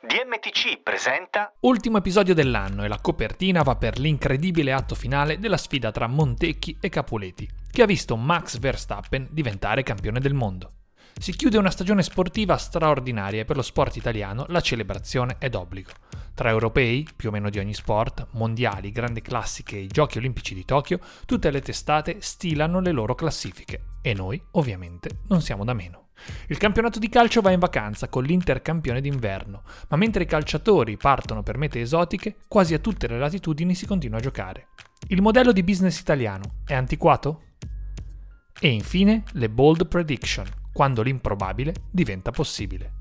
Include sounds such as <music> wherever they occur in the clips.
DMTC presenta Ultimo episodio dell'anno e la copertina va per l'incredibile atto finale della sfida tra Montecchi e Capuleti, che ha visto Max Verstappen diventare campione del mondo. Si chiude una stagione sportiva straordinaria e per lo sport italiano la celebrazione è d'obbligo. Tra europei, più o meno di ogni sport, mondiali, grandi classiche e i giochi olimpici di Tokyo, tutte le testate stilano le loro classifiche e noi, ovviamente, non siamo da meno. Il campionato di calcio va in vacanza con l'Inter campione d'inverno, ma mentre i calciatori partono per mete esotiche, quasi a tutte le latitudini si continua a giocare. Il modello di business italiano è antiquato? E infine le bold prediction, quando l'improbabile diventa possibile.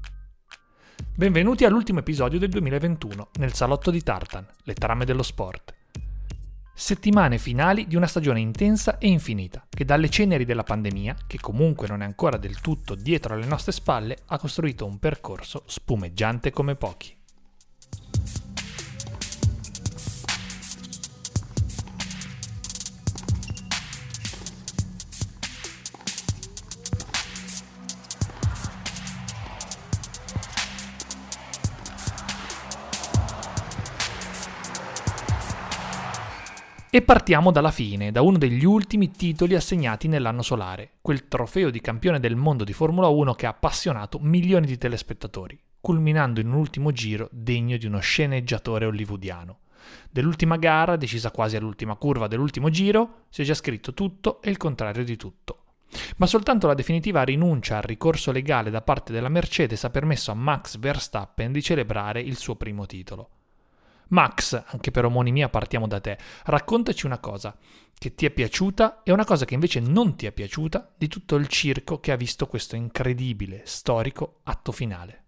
Benvenuti all'ultimo episodio del 2021 nel salotto di Tartan, le trame dello sport. Settimane finali di una stagione intensa e infinita, che dalle ceneri della pandemia, che comunque non è ancora del tutto dietro alle nostre spalle, ha costruito un percorso spumeggiante come pochi. E partiamo dalla fine, da uno degli ultimi titoli assegnati nell'anno solare, quel trofeo di campione del mondo di Formula 1 che ha appassionato milioni di telespettatori, culminando in un ultimo giro degno di uno sceneggiatore hollywoodiano. Dell'ultima gara, decisa quasi all'ultima curva dell'ultimo giro, si è già scritto tutto e il contrario di tutto. Ma soltanto la definitiva rinuncia al ricorso legale da parte della Mercedes ha permesso a Max Verstappen di celebrare il suo primo titolo. Max, anche per omonimia partiamo da te, raccontaci una cosa che ti è piaciuta e una cosa che invece non ti è piaciuta di tutto il circo che ha visto questo incredibile, storico atto finale.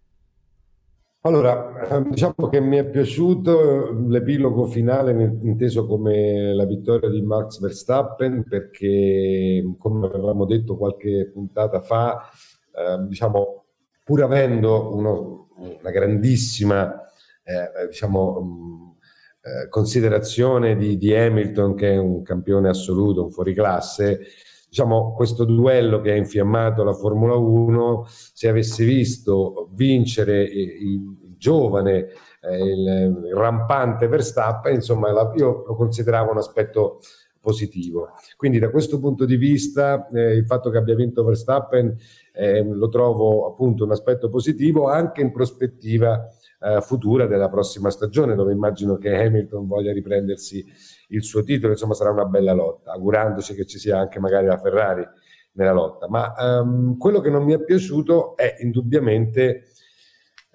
Allora, ehm, diciamo che mi è piaciuto l'epilogo finale inteso come la vittoria di Max Verstappen perché, come avevamo detto qualche puntata fa, eh, diciamo, pur avendo uno, una grandissima eh, diciamo, mh, eh, considerazione di, di, Hamilton, che è un campione assoluto, un fuoriclasse, diciamo, questo duello che ha infiammato la Formula 1, se avesse visto vincere il, il giovane, eh, il, il, rampante Verstappen, insomma, la, io lo consideravo un aspetto positivo. Quindi da questo punto di vista eh, il fatto che abbia vinto Verstappen eh, lo trovo appunto un aspetto positivo anche in prospettiva eh, futura della prossima stagione, dove immagino che Hamilton voglia riprendersi il suo titolo, insomma sarà una bella lotta, augurandoci che ci sia anche magari la Ferrari nella lotta. Ma um, quello che non mi è piaciuto è indubbiamente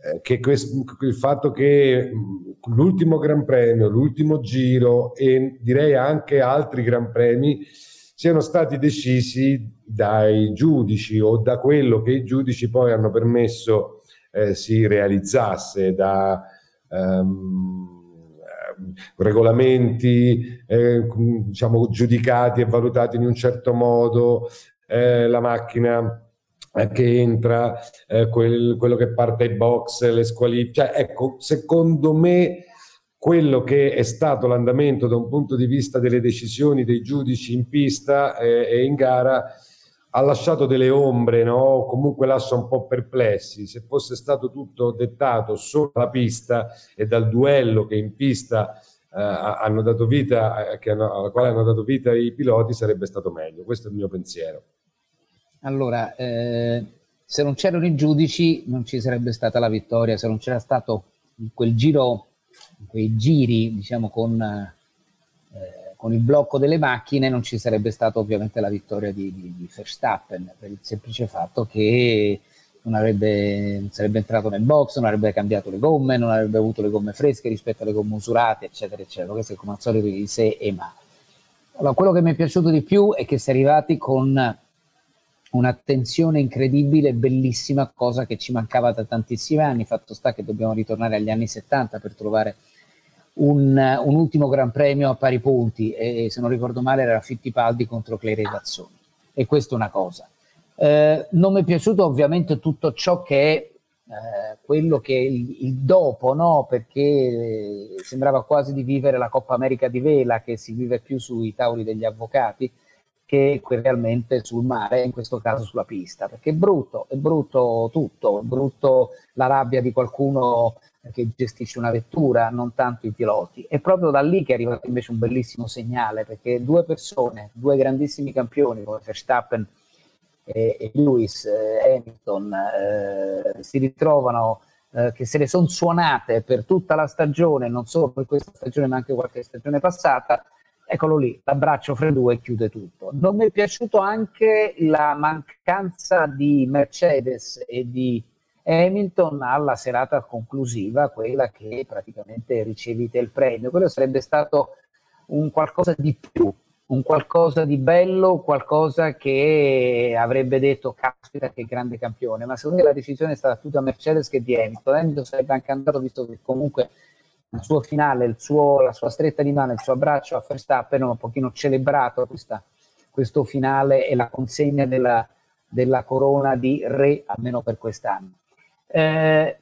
eh, che questo, il fatto che l'ultimo Gran Premio, l'ultimo giro e direi anche altri Gran Premi siano stati decisi dai giudici o da quello che i giudici poi hanno permesso eh, si realizzasse da um, regolamenti eh, diciamo, giudicati e valutati in un certo modo, eh, la macchina eh, che entra, eh, quel, quello che parte ai box, le squalifiche. Cioè, ecco, secondo me quello che è stato l'andamento da un punto di vista delle decisioni dei giudici in pista e in gara ha lasciato delle ombre, no? comunque lascia un po' perplessi. Se fosse stato tutto dettato solo dalla pista e dal duello che in pista eh, hanno dato vita, eh, hanno, alla quale hanno dato vita i piloti, sarebbe stato meglio. Questo è il mio pensiero. Allora, eh, se non c'erano i giudici, non ci sarebbe stata la vittoria. Se non c'era stato quel giro, quei giri, diciamo, con eh, con il blocco delle macchine non ci sarebbe stata ovviamente la vittoria di, di, di Verstappen per il semplice fatto che non, avrebbe, non sarebbe entrato nel box, non avrebbe cambiato le gomme, non avrebbe avuto le gomme fresche rispetto alle gomme usurate, eccetera, eccetera. Questo è come al solito di se e ma. Allora, quello che mi è piaciuto di più è che si è arrivati con un'attenzione incredibile, bellissima, cosa che ci mancava da tantissimi anni. Fatto sta che dobbiamo ritornare agli anni 70 per trovare un, un ultimo Gran Premio a pari punti e se non ricordo male era Fittipaldi contro Claire Gazzoni. E questa è una cosa. Eh, non mi è piaciuto ovviamente tutto ciò che è eh, quello che è il, il dopo, no? perché sembrava quasi di vivere la Coppa America di vela che si vive più sui tavoli degli avvocati che realmente sul mare, in questo caso sulla pista, perché è brutto, è brutto tutto, è brutto la rabbia di qualcuno che gestisce una vettura, non tanto i piloti. È proprio da lì che è arrivato invece un bellissimo segnale, perché due persone, due grandissimi campioni come Verstappen e, e Lewis eh, Hamilton eh, si ritrovano eh, che se le sono suonate per tutta la stagione, non solo per questa stagione ma anche qualche stagione passata, eccolo lì, l'abbraccio fra i due chiude tutto. Non mi è piaciuto anche la mancanza di Mercedes e di Hamilton alla serata conclusiva, quella che praticamente ricevite il premio. Quello sarebbe stato un qualcosa di più, un qualcosa di bello, qualcosa che avrebbe detto caspita che grande campione, ma secondo me la decisione è stata da Mercedes che di Hamilton. Hamilton sarebbe anche andato visto che comunque il suo finale, il suo, la sua stretta di mano, il suo abbraccio a Verstappen un pochino celebrato questa, questo finale e la consegna della, della corona di re, almeno per quest'anno. Eh,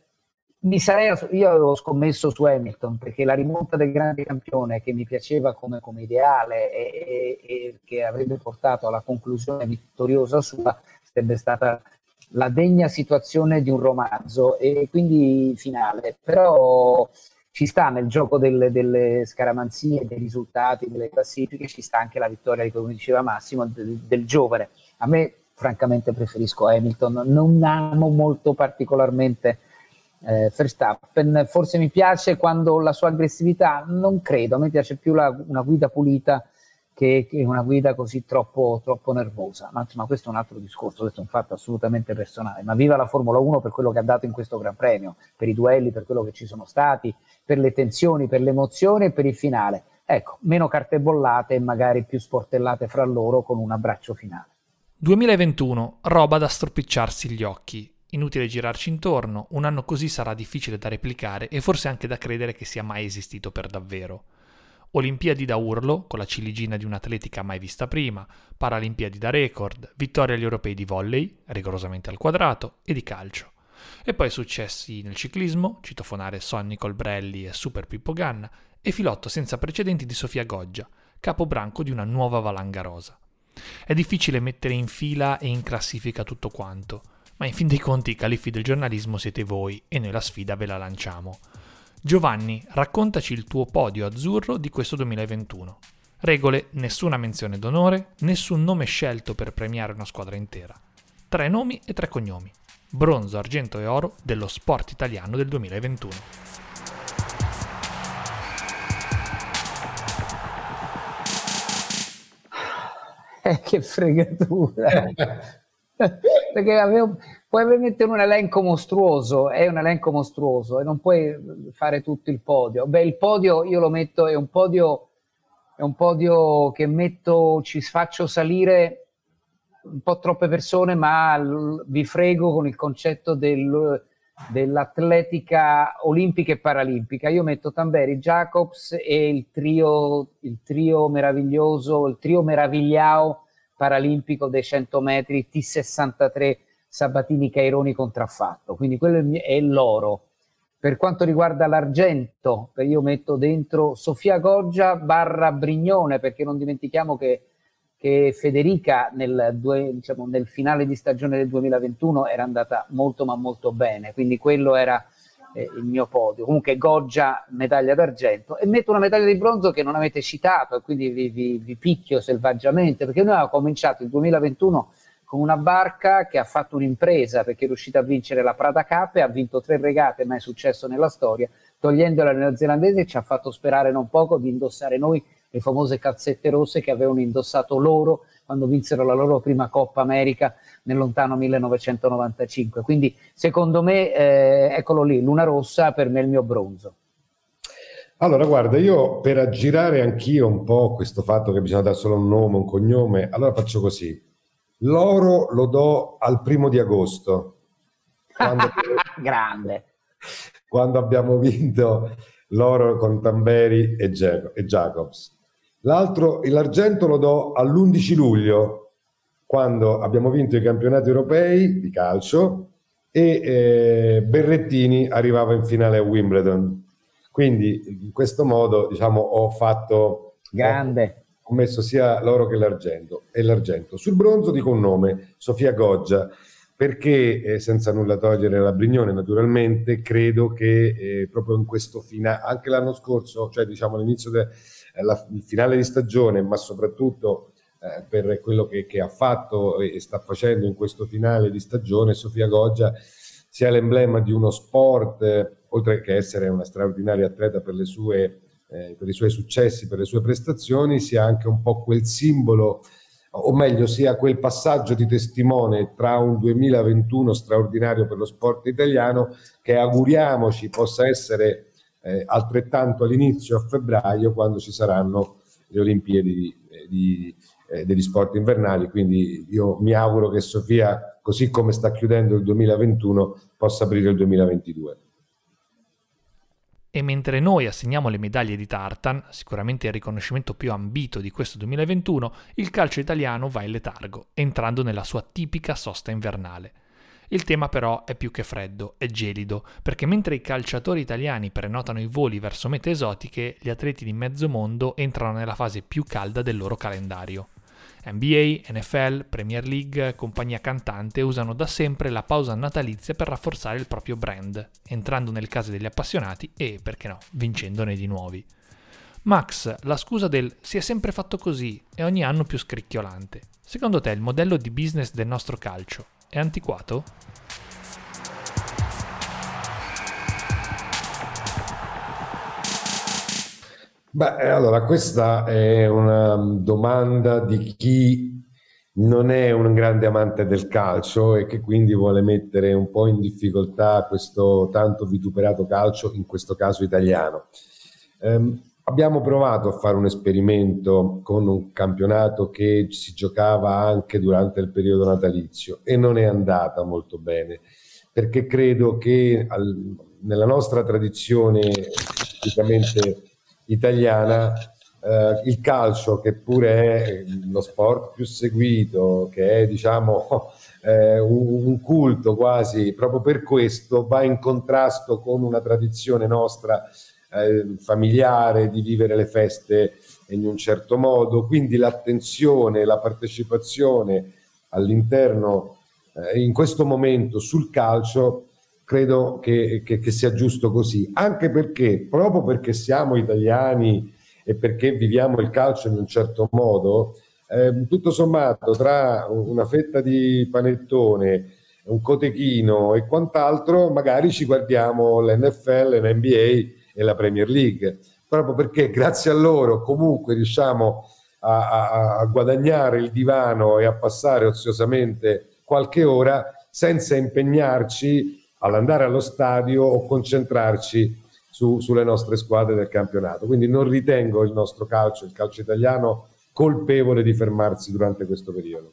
sarei, io avevo scommesso su Hamilton perché la rimonta del grande campione che mi piaceva come, come ideale e, e, e, che avrebbe portato alla conclusione vittoriosa sua sarebbe stata la degna situazione di un romanzo e quindi finale. Però ci sta nel gioco delle, delle scaramanzie, dei risultati, delle classifiche, ci sta anche la vittoria, come diceva Massimo, del, del giovane. A me francamente preferisco Hamilton, non amo molto particolarmente eh, Verstappen, forse mi piace quando la sua aggressività, non credo, a me piace più la, una guida pulita che, che, una guida così troppo, troppo nervosa, ma insomma questo è un altro discorso, questo è un fatto assolutamente personale, ma viva la Formula 1 per quello che ha dato in questo Gran Premio, per i duelli, per quello che ci sono stati, per le tensioni, per le emozioni e per il finale. Ecco, meno carte bollate e magari più sportellate fra loro con un abbraccio finale. 2021, roba da stropicciarsi gli occhi. Inutile girarci intorno, un anno così sarà difficile da replicare e forse anche da credere che sia mai esistito per davvero. Olimpiadi da urlo, con la ciliegina di un'atletica mai vista prima, Paralimpiadi da record, vittoria agli europei di volley, rigorosamente al quadrato, e di calcio. E poi successi nel ciclismo, citofonare Sonny Colbrelli e Super Pippo Ganna, e filotto senza precedenti di Sofia Goggia, capobranco di una nuova valanga rosa. È difficile mettere in fila e in classifica tutto quanto, ma in fin dei conti i califfi del giornalismo siete voi e noi la sfida ve la lanciamo. Giovanni, raccontaci il tuo podio azzurro di questo 2021. Regole, nessuna menzione d'onore, nessun nome scelto per premiare una squadra intera. Tre nomi e tre cognomi. Bronzo, argento e oro dello sport italiano del 2021. Eh, che fregatura. <laughs> Perché avevo, puoi mettere un elenco mostruoso, è un elenco mostruoso e non puoi fare tutto il podio. Beh, il podio io lo metto, è un podio, è un podio che metto, ci faccio salire un po' troppe persone, ma vi frego con il concetto del, dell'atletica olimpica e paralimpica. Io metto Tamberi, Jacobs e il trio, il trio meraviglioso, il trio meravigliao paralimpico dei 100 metri T63 Sabatini Caironi contraffatto. Quindi quello è l'oro. Per quanto riguarda l'argento, io metto dentro Sofia Goggia barra Brignone, perché non dimentichiamo che che Federica nel, due, diciamo, nel, finale di stagione del 2021 era andata molto ma molto bene, quindi quello era eh, il mio podio. Comunque Goggia medaglia d'argento e metto una medaglia di bronzo che non avete citato e quindi vi, vi, vi picchio selvaggiamente perché noi avevamo cominciato il 2021 con una barca che ha fatto un'impresa perché è riuscita a vincere la Prada Cup e ha vinto tre regate, mai successo nella storia, togliendola alle neozelandesi ci ha fatto sperare non poco di indossare noi le famose calzette rosse che avevano indossato loro quando vinsero la loro prima Coppa America nel lontano 1995. Quindi secondo me, eh, eccolo lì, Luna Rossa per me è il mio bronzo. Allora, guarda, io per aggirare anch'io un po' questo fatto che bisogna dare solo un nome, un cognome, allora faccio così. L'oro lo do al primo di agosto. Quando, <laughs> Grande. Quando abbiamo vinto l'oro con Tamberi e, Jacobs. L'altro, l'argento lo do all'11 luglio, quando abbiamo vinto i campionati europei di calcio e eh, Berrettini arrivava in finale a Wimbledon. Quindi in questo modo diciamo, ho fatto... Grande. Ho, ho messo sia l'oro che l'argento. E l'argento. Sul bronzo dico un nome, Sofia Goggia, perché eh, senza nulla togliere alla Brignone naturalmente, credo che eh, proprio in questo finale, anche l'anno scorso, cioè diciamo all'inizio del eh, finale di stagione, ma soprattutto eh, per quello che, che, ha fatto e sta facendo in questo finale di stagione, Sofia Goggia sia l'emblema di uno sport, eh, oltre che essere una straordinaria atleta per, sue, eh, per i suoi successi, per le sue prestazioni, sia anche un po' quel simbolo o meglio sia quel passaggio di testimone tra un 2021 straordinario per lo sport italiano che auguriamoci possa essere eh, altrettanto all'inizio a febbraio quando ci saranno le Olimpiadi di, eh, eh, degli sport invernali. Quindi io mi auguro che Sofia, così come sta chiudendo il 2021, possa aprire il 2022. E mentre noi assegniamo le medaglie di Tartan, sicuramente il riconoscimento più ambito di questo 2021, il calcio italiano va in letargo, entrando nella sua tipica sosta invernale. Il tema però è più che freddo, è gelido, perché mentre i calciatori italiani prenotano i voli verso mete esotiche, gli atleti di mezzo mondo entrano nella fase più calda del loro calendario. NBA, NFL, Premier League, compagnia cantante usano da sempre la pausa natalizia per rafforzare il proprio brand, entrando nelle case degli appassionati e, perché no, vincendone di nuovi. Max, la scusa del si è sempre fatto così è ogni anno più scricchiolante. Secondo te il modello di business del nostro calcio è antiquato? Beh, eh, allora questa è una domanda di chi non è un grande amante del calcio e che quindi vuole mettere un po' in difficoltà questo tanto vituperato calcio, in questo caso italiano. Um, abbiamo provato a fare un esperimento con un campionato che si giocava anche durante il periodo natalizio e non è andata molto bene perché credo che al, nella nostra tradizione tipicamente italiana, eh, il calcio, che pure è lo sport più seguito, che è diciamo <laughs> eh, un, un, culto quasi, proprio per questo va in contrasto con una tradizione nostra eh, familiare di vivere le feste in un certo modo, quindi l'attenzione, la partecipazione all'interno, eh, in questo momento sul calcio credo che, che, che, sia giusto così, anche perché, proprio perché siamo italiani e perché viviamo il calcio in un certo modo, eh, tutto sommato tra una fetta di panettone, un cotechino e quant'altro, magari ci guardiamo l'NFL, l'NBA e la Premier League, proprio perché grazie a loro comunque riusciamo a, a, a guadagnare il divano e a passare oziosamente qualche ora senza impegnarci all'andare allo stadio o concentrarci su, sulle nostre squadre del campionato. Quindi non ritengo il nostro calcio, il calcio italiano, colpevole di fermarsi durante questo periodo.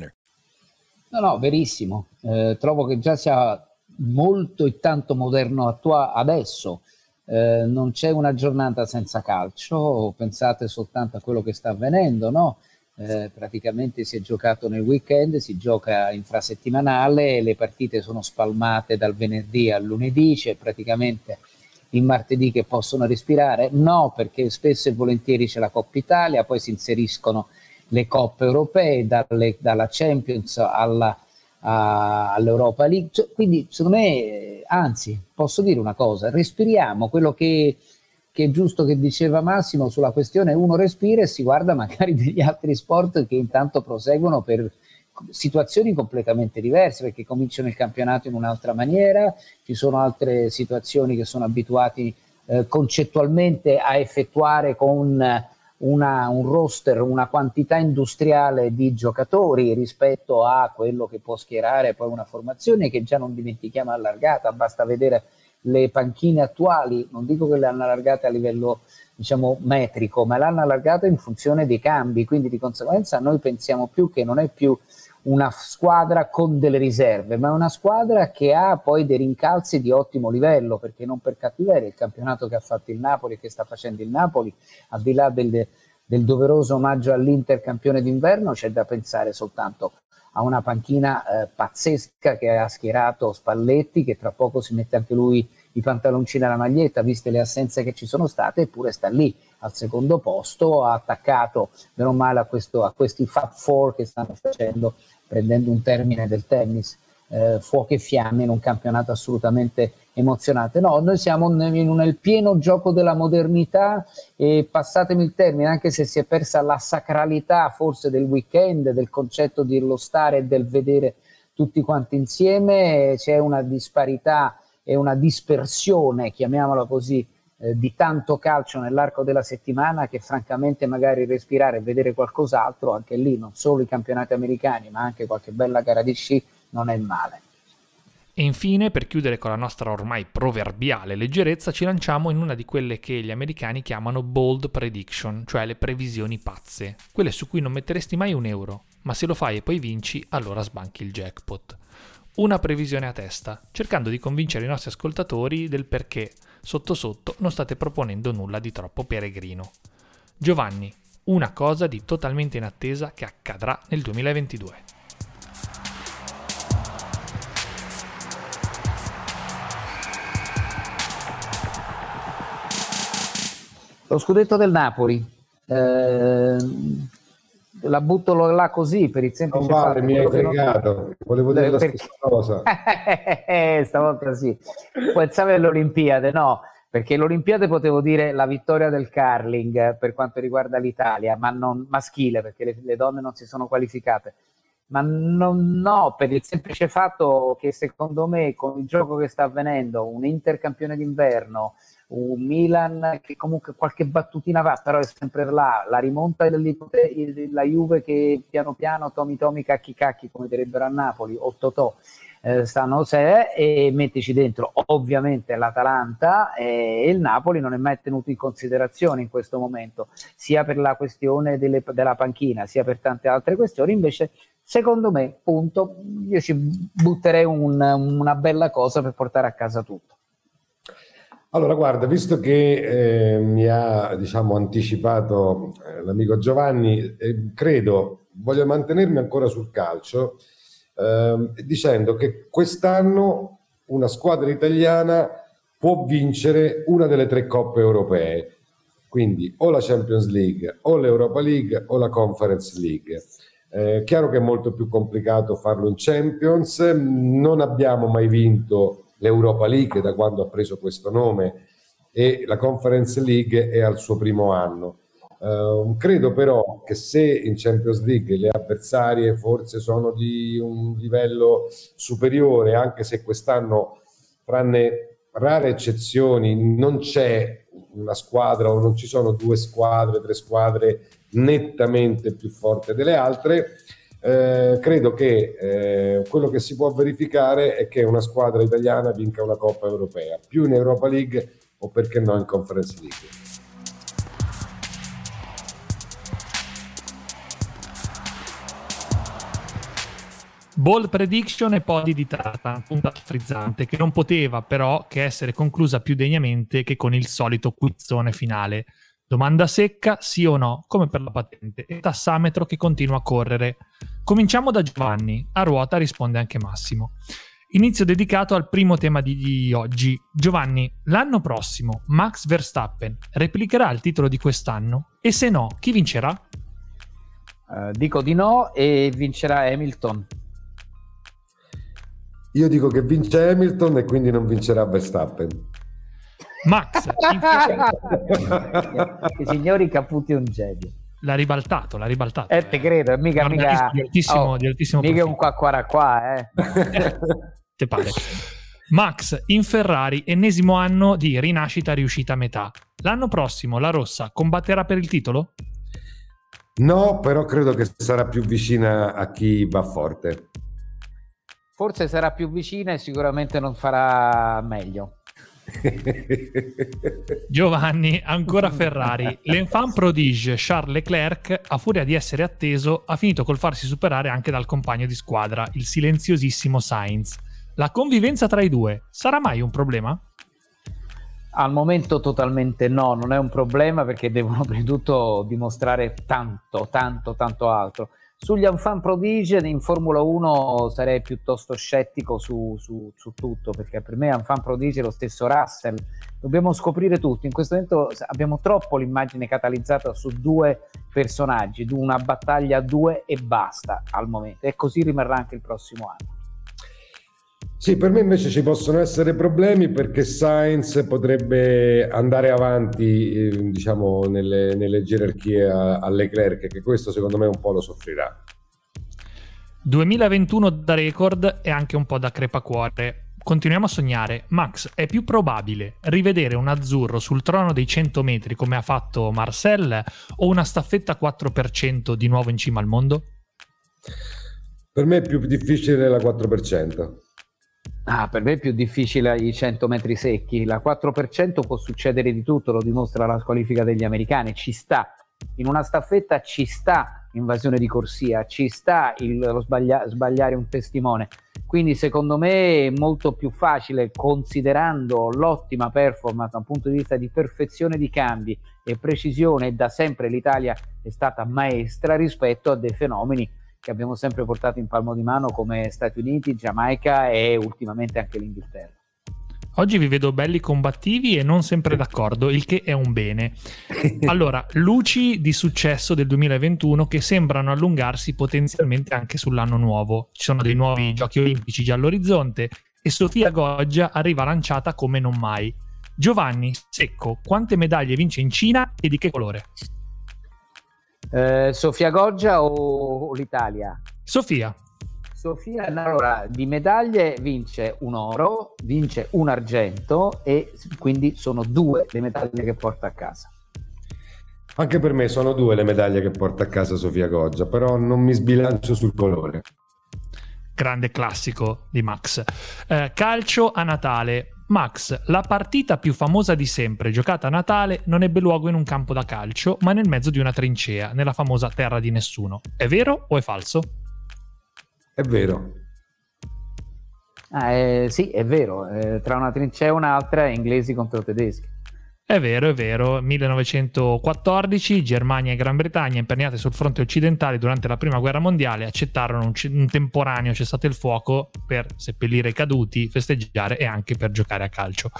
No, no, verissimo. Eh, trovo che già sia molto e tanto moderno attua- adesso. Eh, non c'è una giornata senza calcio, pensate soltanto a quello che sta avvenendo, no? Eh, praticamente si è giocato nel weekend, si gioca infrasettimanale, le partite sono spalmate dal venerdì al lunedì, c'è praticamente il martedì che possono respirare? No, perché spesso e volentieri c'è la Coppa Italia, poi si inseriscono le coppe europee, dalle, dalla Champions alla, a, all'Europa League. Cioè, quindi, secondo me, anzi, posso dire una cosa: respiriamo quello che, che, è giusto che diceva Massimo sulla questione. Uno respira e si guarda magari <laughs> degli altri sport che intanto proseguono per, situazioni completamente diverse perché cominciano il campionato in un'altra maniera, ci sono altre situazioni che sono abituati eh, concettualmente a effettuare con una, un roster, una quantità industriale di giocatori rispetto a quello che può schierare poi una formazione che già non dimentichiamo allargata, basta vedere le panchine attuali, non dico che le hanno allargate a livello diciamo metrico, ma l'hanno allargata in funzione dei cambi, quindi di conseguenza noi pensiamo più che non è più una squadra con delle riserve, ma è una squadra che ha poi dei rincalzi di ottimo livello, perché non per cattiveria il campionato che ha fatto il Napoli e che sta facendo il Napoli, al di là del, del doveroso omaggio all'Inter campione d'inverno, c'è da pensare soltanto a una panchina eh, pazzesca che ha schierato Spalletti, che tra poco si mette anche lui i pantaloncini alla maglietta, viste le assenze che ci sono state, eppure sta lì al secondo posto, ha attaccato meno male a, questo, a questi Fab Four che stanno facendo, prendendo un termine del tennis, eh, fuochi e fiamme in un campionato assolutamente emozionante. No, noi siamo nel, nel pieno gioco della modernità e passatemi il termine, anche se si è persa la sacralità forse del weekend, del concetto dello stare e del vedere tutti quanti insieme, c'è una disparità e una dispersione, chiamiamola così, eh, di tanto calcio nell'arco della settimana che francamente magari respirare e vedere qualcos'altro, anche lì non solo i campionati americani, ma anche qualche bella gara di sci non è male. E infine, per chiudere con la nostra ormai proverbiale leggerezza, ci lanciamo in una di quelle che gli americani chiamano bold prediction, cioè le previsioni pazze, quelle su cui non metteresti mai un euro, ma se lo fai e poi vinci, allora sbanchi il jackpot. Una previsione a testa, cercando di convincere i nostri ascoltatori del perché sotto sotto non state proponendo nulla di troppo peregrino. Giovanni, una cosa di totalmente in attesa che accadrà nel 2022. Lo scudetto del Napoli. Eh, la butto là così per il semplice non vale, mi hai fregato non... volevo dire perché... la stessa cosa. <laughs> Stavolta sì. Pensavo all'Olimpiade no? Perché l'Olimpiade potevo dire la vittoria del curling per quanto riguarda l'Italia ma non maschile perché le, le donne non si sono qualificate. Ma non, no per il semplice fatto che secondo me con il gioco che sta avvenendo un Inter campione d'inverno un Milan che comunque qualche battutina va, però è sempre là, la rimonta della Juve che piano piano Tomi Tomi cacchi cacchi come direbbero a Napoli o Totò eh, stanno sé e mettici dentro ovviamente l'Atalanta e il Napoli non è mai tenuto in considerazione in questo momento sia per la questione delle, della panchina sia per tante altre questioni. Invece secondo me punto io ci butterei un, una bella cosa per portare a casa tutto allora, guarda, visto che eh, mi ha diciamo, anticipato eh, l'amico Giovanni, eh, credo voglio mantenermi ancora sul calcio ehm, dicendo che quest'anno una squadra italiana può vincere una delle tre coppe europee, quindi o la Champions League, o l'Europa League, o la Conference League. Eh, chiaro che è molto più complicato farlo in Champions, non abbiamo mai vinto l'Europa League da quando ha preso questo nome e la Conference League è al suo primo anno. Uh, credo però che se in Champions League le avversarie forse sono di un livello superiore, anche se quest'anno, tranne rare eccezioni, non c'è una squadra o non ci sono due squadre, tre squadre nettamente più forti delle altre, eh, credo che eh, quello che si può verificare è che una squadra italiana vinca una Coppa Europea, più in Europa League o perché no in Conference League. Ball prediction e podi di Tata, puntata frizzante, che non poteva però che essere conclusa più degnamente che con il solito quizzone finale. Domanda secca, sì o no, come per la patente, e tassametro che continua a correre. Cominciamo da Giovanni, a ruota risponde anche Massimo. Inizio dedicato al primo tema di, oggi. Giovanni, l'anno prossimo Max Verstappen replicherà il titolo di quest'anno? E se no, chi vincerà? Uh, dico di no e vincerà Hamilton. Io dico che vince Hamilton e quindi non vincerà Verstappen. Max, <laughs> I signori Caputi un genio. l'ha ribaltato, l'ha ribaltato. Eh, te credo, mica, mica, di altissimo, oh, di altissimo mica un qua qua qua, eh. Te pare. Max in Ferrari, ennesimo anno di rinascita riuscita a metà. L'anno prossimo la rossa combatterà per il titolo? No, però credo che sarà più vicina a chi va forte. Forse sarà più vicina e sicuramente non farà meglio. <laughs> Giovanni, ancora <laughs> Ferrari. L'enfant prodige Charles Leclerc, a furia di essere atteso, ha finito col farsi superare anche dal compagno di squadra, il silenziosissimo Sainz. La convivenza tra i due sarà mai un problema? Al momento totalmente no, non è un problema perché devono prima di tutto dimostrare tanto, tanto, tanto altro. Sugli enfant prodige in Formula 1 sarei piuttosto scettico su, su, su tutto perché per me enfant prodige è lo stesso Russell. Dobbiamo scoprire tutto. In questo momento abbiamo troppo l'immagine catalizzata su due personaggi, una battaglia a due e basta al momento. E così rimarrà anche il prossimo anno. Sì, per me invece ci possono essere problemi perché Sainz potrebbe andare avanti, eh, diciamo, nelle, nelle gerarchie a, a Leclerc, che questo secondo me un po' lo soffrirà. 2021 da record e anche un po' da crepacuore. Continuiamo a sognare. Max, è più probabile rivedere un azzurro sul trono dei 100 metri come ha fatto Marcel o una staffetta 4% di nuovo in cima al mondo? Per me è più difficile la 4%. Ah, per me è più difficile i 100 metri secchi. La 4% può succedere di tutto, lo dimostra la squalifica degli americani. Ci sta. In una staffetta ci sta invasione di corsia, ci sta il, lo sbaglia, sbagliare un testimone. Quindi secondo me è molto più facile, considerando l'ottima performance da un punto di vista di perfezione di cambi e precisione, da sempre l'Italia è stata maestra rispetto a dei fenomeni che abbiamo sempre portato in palmo di mano come Stati Uniti, Giamaica e ultimamente anche l'Inghilterra. Oggi vi vedo belli combattivi e non sempre d'accordo, il che è un bene. <laughs> Allora, luci di successo del 2021 che sembrano allungarsi potenzialmente anche sull'anno nuovo. Ci sono dei nuovi giochi olimpici già all'orizzonte e Sofia Goggia arriva lanciata come non mai. Giovanni Secco, quante medaglie vince in Cina e di che colore? Eh, Sofia Goggia o, o l'Italia? Sofia. Sofia, allora, di medaglie vince un oro, vince un argento e quindi sono due le medaglie che porta a casa. Anche per me sono due le medaglie che porta a casa Sofia Goggia, però non mi sbilancio sul colore. Grande classico di Max. Eh, calcio a Natale. Max, la partita più famosa di sempre giocata a Natale non ebbe luogo in un campo da calcio, ma nel mezzo di una trincea, nella famosa terra di nessuno. È vero o è falso? È vero. Ah, eh, sì, è vero, eh, tra una trincea e un'altra inglesi contro tedeschi. È vero, è vero. 1914, Germania e Gran Bretagna, imperniate sul fronte occidentale durante la Prima Guerra Mondiale, accettarono un, c- un temporaneo cessate il fuoco per seppellire i caduti, festeggiare e anche per giocare a calcio.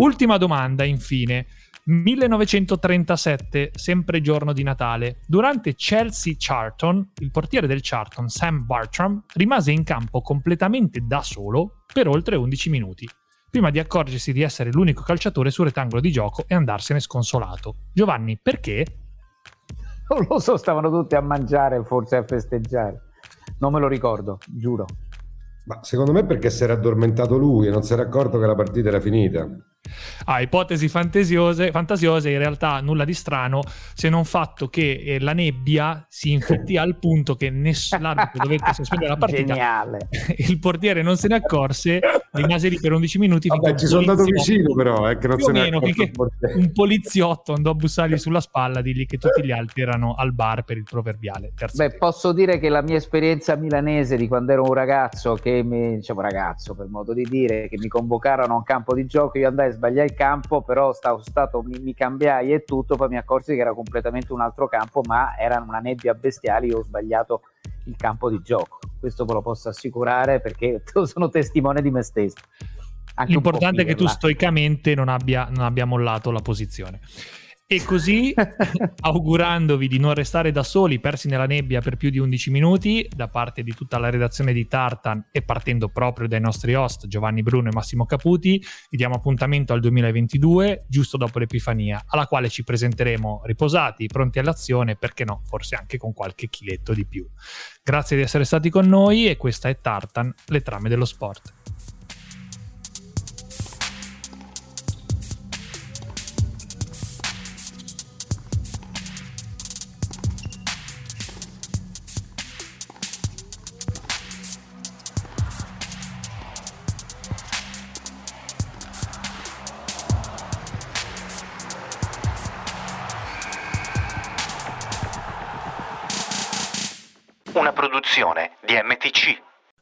Ultima domanda, infine. 1937, sempre giorno di Natale. Durante Chelsea Charlton, il portiere del Charlton, Sam Bartram, rimase in campo completamente da solo per oltre 11 minuti, prima di accorgersi di essere l'unico calciatore sul rettangolo di gioco e andarsene sconsolato. Giovanni, perché? Non lo so, stavano tutti a mangiare, forse a festeggiare. Non me lo ricordo, giuro. Ma secondo me perché si era addormentato lui e non si era accorto che la partita era finita. Ah, ipotesi fantasiose, fantasiose, in realtà nulla di strano, se non fatto che eh, la nebbia si infettì al punto che nessuno dovette sospendere la partita. Geniale. <laughs> Il portiere non se ne accorse, rimase lì per 11 minuti. Vabbè, un ci sono andato poliziotto- vicino però, eh, che non se ne è meno, accorto finché un poliziotto andò a bussargli sulla spalla, dirgli che tutti gli altri erano al bar per il proverbiale terzo Beh, posso dire che la mia esperienza milanese di quando ero un ragazzo, che mi, diciamo ragazzo per modo di dire, che mi convocarono a un campo di gioco, io andai a sbagliare il campo, però stavo stato, mi, mi cambiai e tutto, poi mi accorsi che era completamente un altro campo, ma era una nebbia bestiale, io ho sbagliato il campo di gioco. Questo ve lo posso assicurare perché <laughs> sono testimone di me stesso. Anche L'importante è che tu stoicamente non abbia, non abbia mollato la posizione. E così, <laughs> augurandovi di non restare da soli, persi nella nebbia per più di 11 minuti, da parte di tutta la redazione di Tartan e partendo proprio dai nostri host Giovanni Bruno e Massimo Caputi, vi diamo appuntamento al 2022, giusto dopo l'Epifania, alla quale ci presenteremo riposati, pronti all'azione, perché no, forse anche con qualche chiletto di più. Grazie di essere stati con noi e questa è Tartan, le trame dello sport. Produzione di MTC.